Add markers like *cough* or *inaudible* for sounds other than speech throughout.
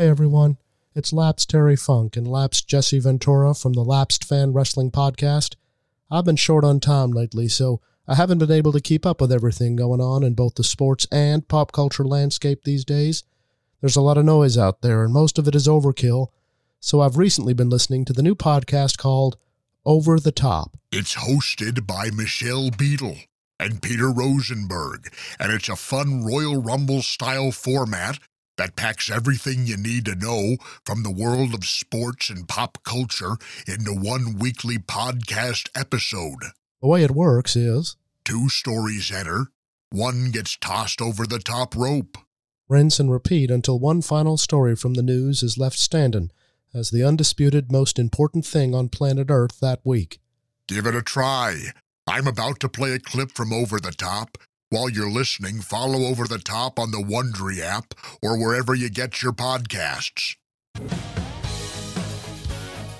Hey everyone, it's Lapsed Terry Funk and Lapsed Jesse Ventura from the Lapsed Fan Wrestling Podcast. I've been short on time lately, so I haven't been able to keep up with everything going on in both the sports and pop culture landscape these days. There's a lot of noise out there, and most of it is overkill, so I've recently been listening to the new podcast called Over the Top. It's hosted by Michelle Beadle and Peter Rosenberg, and it's a fun Royal Rumble style format that packs everything you need to know from the world of sports and pop culture into one weekly podcast episode. The way it works is Two stories enter, one gets tossed over the top rope. rinse and repeat until one final story from the news is left standing as the undisputed most important thing on planet Earth that week. Give it a try. I'm about to play a clip from Over the Top. While you're listening, follow Over the Top on the Wondery app or wherever you get your podcasts.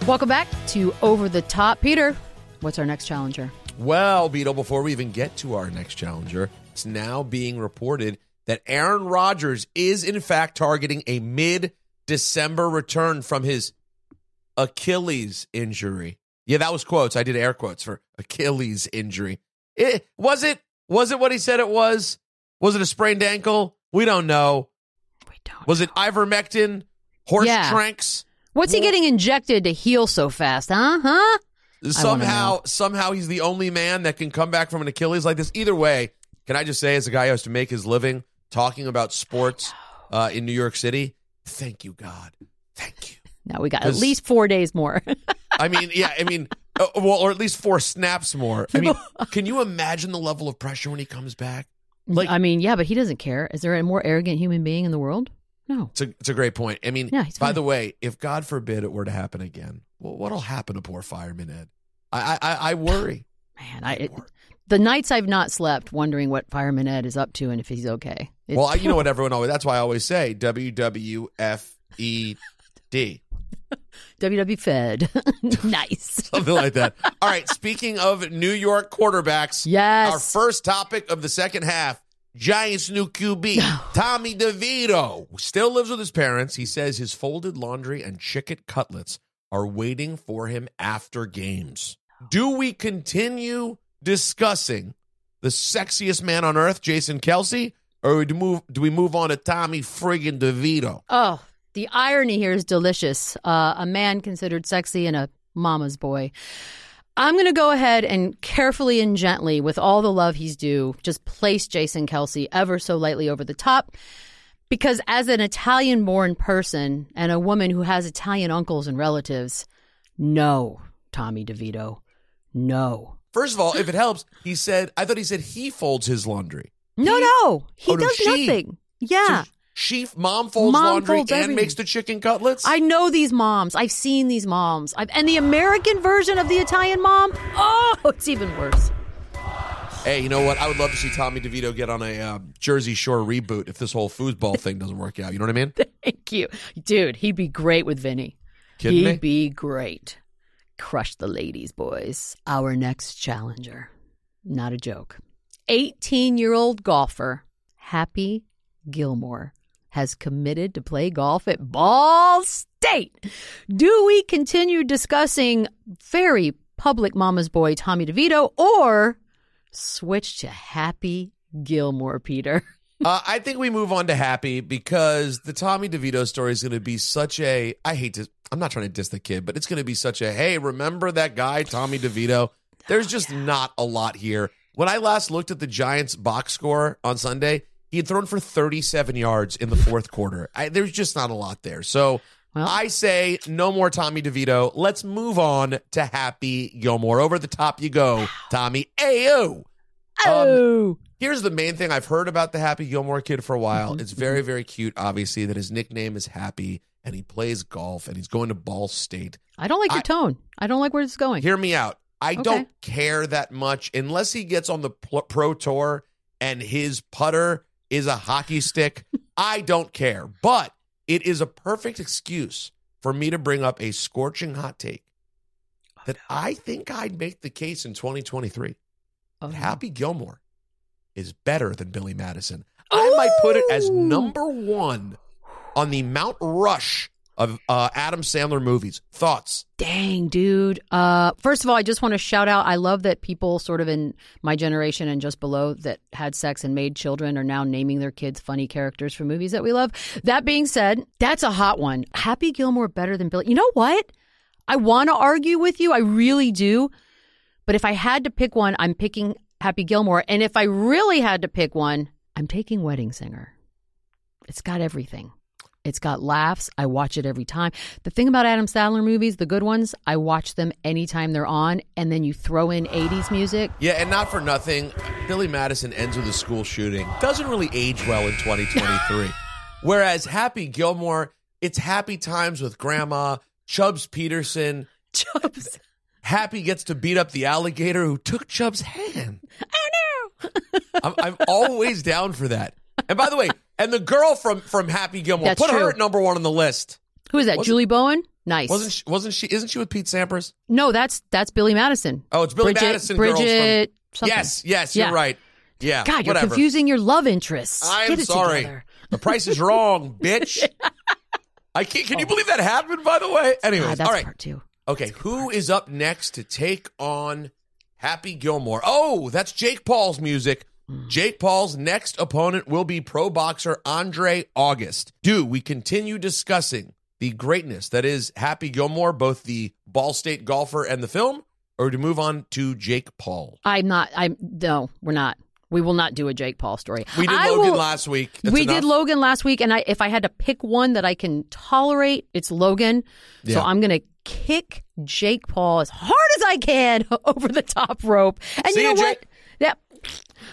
Welcome back to Over the Top. Peter, what's our next challenger? Well, Beadle, before we even get to our next challenger, it's now being reported that Aaron Rodgers is in fact targeting a mid December return from his Achilles injury. Yeah, that was quotes. I did air quotes for Achilles injury. It, was it was it what he said it was? Was it a sprained ankle? We don't know. We don't. Was it ivermectin? Horse Yeah. tranks? What's he getting injected to heal so fast, huh? Huh? somehow somehow he's the only man that can come back from an Achilles like this. Either way, can I just say, as a guy who has to make his living talking about sports *sighs* uh, in New York City, thank you, God, thank you. Now we got at least four days more. *laughs* I mean, yeah, I mean, uh, well, or at least four snaps more. I mean, *laughs* can you imagine the level of pressure when he comes back? Like- I mean, yeah, but he doesn't care. Is there a more arrogant human being in the world? No. It's a, it's a great point. I mean, Yeah, by the way, if God forbid it were to happen again, well, what'll happen to poor fireman Ed? I I, I, worry. *sighs* Man, I, it, the nights I've not slept wondering what Fireman Ed is up to and if he's okay. It's- well, I, you know *laughs* what everyone always. That's why I always say WWFED. WW Fed. *laughs* nice. *laughs* something like that. All right. Speaking of New York quarterbacks, Yes. our first topic of the second half. Giants' new QB, Tommy DeVito, still lives with his parents. He says his folded laundry and chicken cutlets are waiting for him after games. Do we continue discussing the sexiest man on earth, Jason Kelce, or do, move, do we move on to Tommy friggin' DeVito? Oh, the irony here is delicious. Uh, a man considered sexy and a mama's boy. I'm going to go ahead and carefully and gently, with all the love he's due, just place Jason Kelce ever so lightly over the top. Because as an Italian born person and a woman who has Italian uncles and relatives, no, Tommy DeVito, no. First of all, if it helps, he said, I thought he said he folds his laundry. No, He- no, he Oh, does she. nothing. Yeah. So she, mom folds Mom laundry folds and everything. makes the chicken cutlets. I know these moms. I've seen these moms. I've, and the American version of the Italian mom, oh, it's even worse. hey, you know what? I would love to see Tommy DeVito get on a uh, Jersey Shore reboot if this whole foosball thing doesn't work out. You know what I mean? *laughs* Thank you. Dude, he'd be great with Vinny. Kidding he'd me? be great. Crush the ladies, boys. Our next challenger. Not a joke. 18 year old golfer, Happy Gilmore, has committed to play golf at Ball State. Do we continue discussing very public mama's boy Tommy DeVito or switch to Happy Gilmore, Peter? *laughs* Uh, I think we move on to Happy because the Tommy DeVito story is going to be such a. I hate to. I'm not trying to diss the kid, but it's going to be such a. Hey, remember that guy Tommy DeVito? There's just not a lot here. When I last looked at the Giants' box score on Sunday, he had thrown for 37 yards in the fourth quarter. I, there's just not a lot there. So Well- I say no more Tommy DeVito. Let's move on to Happy Gilmore. Over the top you go, Tommy. Ayo. Oh. Here's the main thing I've heard about the Happy Gilmore kid for a while. Mm-hmm. It's *laughs* very, very cute, obviously, that his nickname is Happy and he plays golf and he's going to Ball State. I don't like your tone. I don't like where it's going. Hear me out. I Okay. don't care that much unless he gets on the pro tour and his putter is a hockey stick. I don't care. But it is a perfect excuse for me to bring up a scorching hot take oh, that I think I'd make the case in 2023. Oh, that Happy Gilmore is better than Billy Madison. I might put it as oh! number one on the Mount Rush of uh, Adam Sandler movies. Thoughts? Dang, dude. Uh, first of all, I just want to shout out. I love that people sort of in my generation and just below that had sex and made children are now naming their kids funny characters from movies that we love. That being said, that's a hot one. Happy Gilmore better than Billy. You know what? I want to argue with you. I really do. But if I had to pick one, I'm picking Happy Gilmore. And if I really had to pick one, I'm taking Wedding Singer. It's got everything. It's got laughs. I watch it every time. The thing about Adam Sandler movies, the good ones, I watch them anytime they're on, and then you throw in 80s music. Yeah, and not for nothing, Billy Madison ends with a school shooting. Doesn't really age well in 2023. *laughs* Whereas Happy Gilmore, it's happy times with grandma, Chubbs Peterson. Chubbs. Happy gets to beat up the alligator who took Chubb's hand. *laughs* Oh no. I'm, I'm always down for that. And by the way, and the girl from from Happy Gilmore, That's put her at number one on the list. Who is that? Wasn't- Julie Bowen? Nice. Wasn't she, wasn't she? Isn't she with Pete Sampras? no, that's that's Billy Madison. Oh, it's Billy Bridget, Madison. girls from- Bridget. something. Yes, yes, you're right. Yeah, God, you're whatever. confusing your love interests. I am sorry. together. The price is wrong, *laughs* bitch. I can't. Can you oh. believe that happened? By the way. Anyways, God, all right. part two. Okay, who is up next to take on Happy Gilmore? Oh, that's Jake Paul's music. Mm. Jake Paul's next opponent will be pro boxer Andre August. Do we continue discussing the greatness that is Happy Gilmore, both the Ball State golfer and the film, or to move on to Jake Paul? I'm not. I'm no. We're not. We will not do a Jake Paul story. We did I Logan will- last week. That's we enough? did Logan last week, and I if I had to pick one that I can tolerate, it's Logan. So I'm gonna kick Jake Paul as hard as I can *laughs* over the top rope. And See you know what? Jake.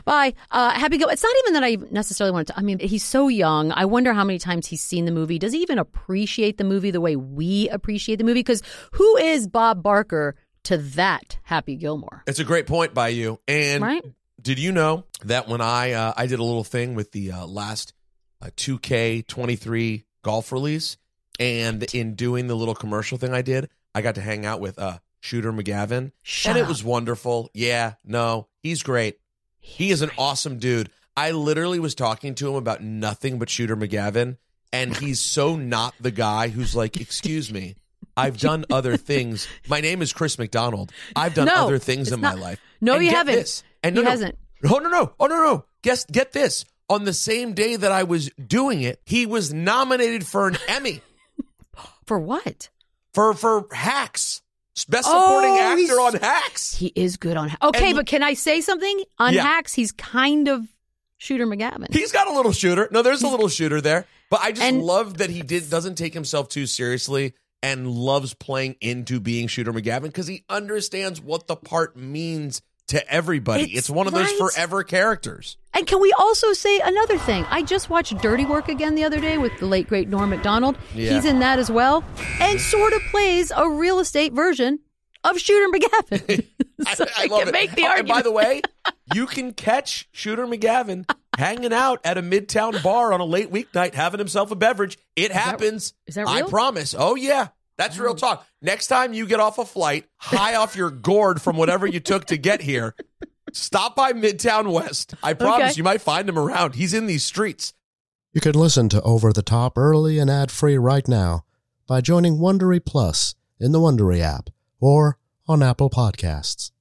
Bye. Uh, happy go. It's not even that I necessarily want to. I mean, he's so young. I wonder how many times he's seen the movie. Does he even appreciate the movie the way we appreciate the movie? Because who is Bob Barker to that Happy Gilmore? It's a great point by you. And Right? did you know that when I uh, I did a little thing with the uh, last uh, 2K23 golf release, and in doing the little commercial thing I did, I got to hang out with uh, Shooter McGavin, Shut and up. it was wonderful. Yeah, no, he's great. He is an awesome dude. I literally was talking to him about nothing but Shooter McGavin, and he's so not the guy who's like, "Excuse me, I've done other things. My name is Chris McDonald. I've done No, other things it's in not- my life." No, And you get haven't. This. And He no, no. hasn't. Oh no no! Oh no no! Guess get this. On the same day that I was doing it, he was nominated for an Emmy *laughs* For what? for for Hacks, best supporting Oh, actor on Hacks. He is good on. Hacks. Okay, And- but can I say something on Yeah. Hacks? He's kind of Shooter McGavin. He's got a little shooter. No, there's a little shooter there. But I just And- love that he did doesn't take himself too seriously and loves playing into being Shooter McGavin because he understands what the part means to everybody. It's, It's one of those forever characters. And can we also say another thing? I just watched Dirty Work again the other day with the late great Norm Macdonald. Yeah. He's in that as well, and sort of plays a real estate version of Shooter McGavin. *laughs* *laughs* so I, love can it. make the Oh, argument. by the way, *laughs* you can catch Shooter McGavin hanging out at a midtown bar on a late weeknight having himself a beverage. It happens. is that real? I promise. Oh yeah. That's real talk. Next time you get off a flight, high off your gourd from whatever you took to get here, stop by Midtown West. I promise Okay. you might find him around. He's in these streets. You can listen to Over the Top early and ad free right now by joining Wondery Plus in the Wondery app or on Apple Podcasts.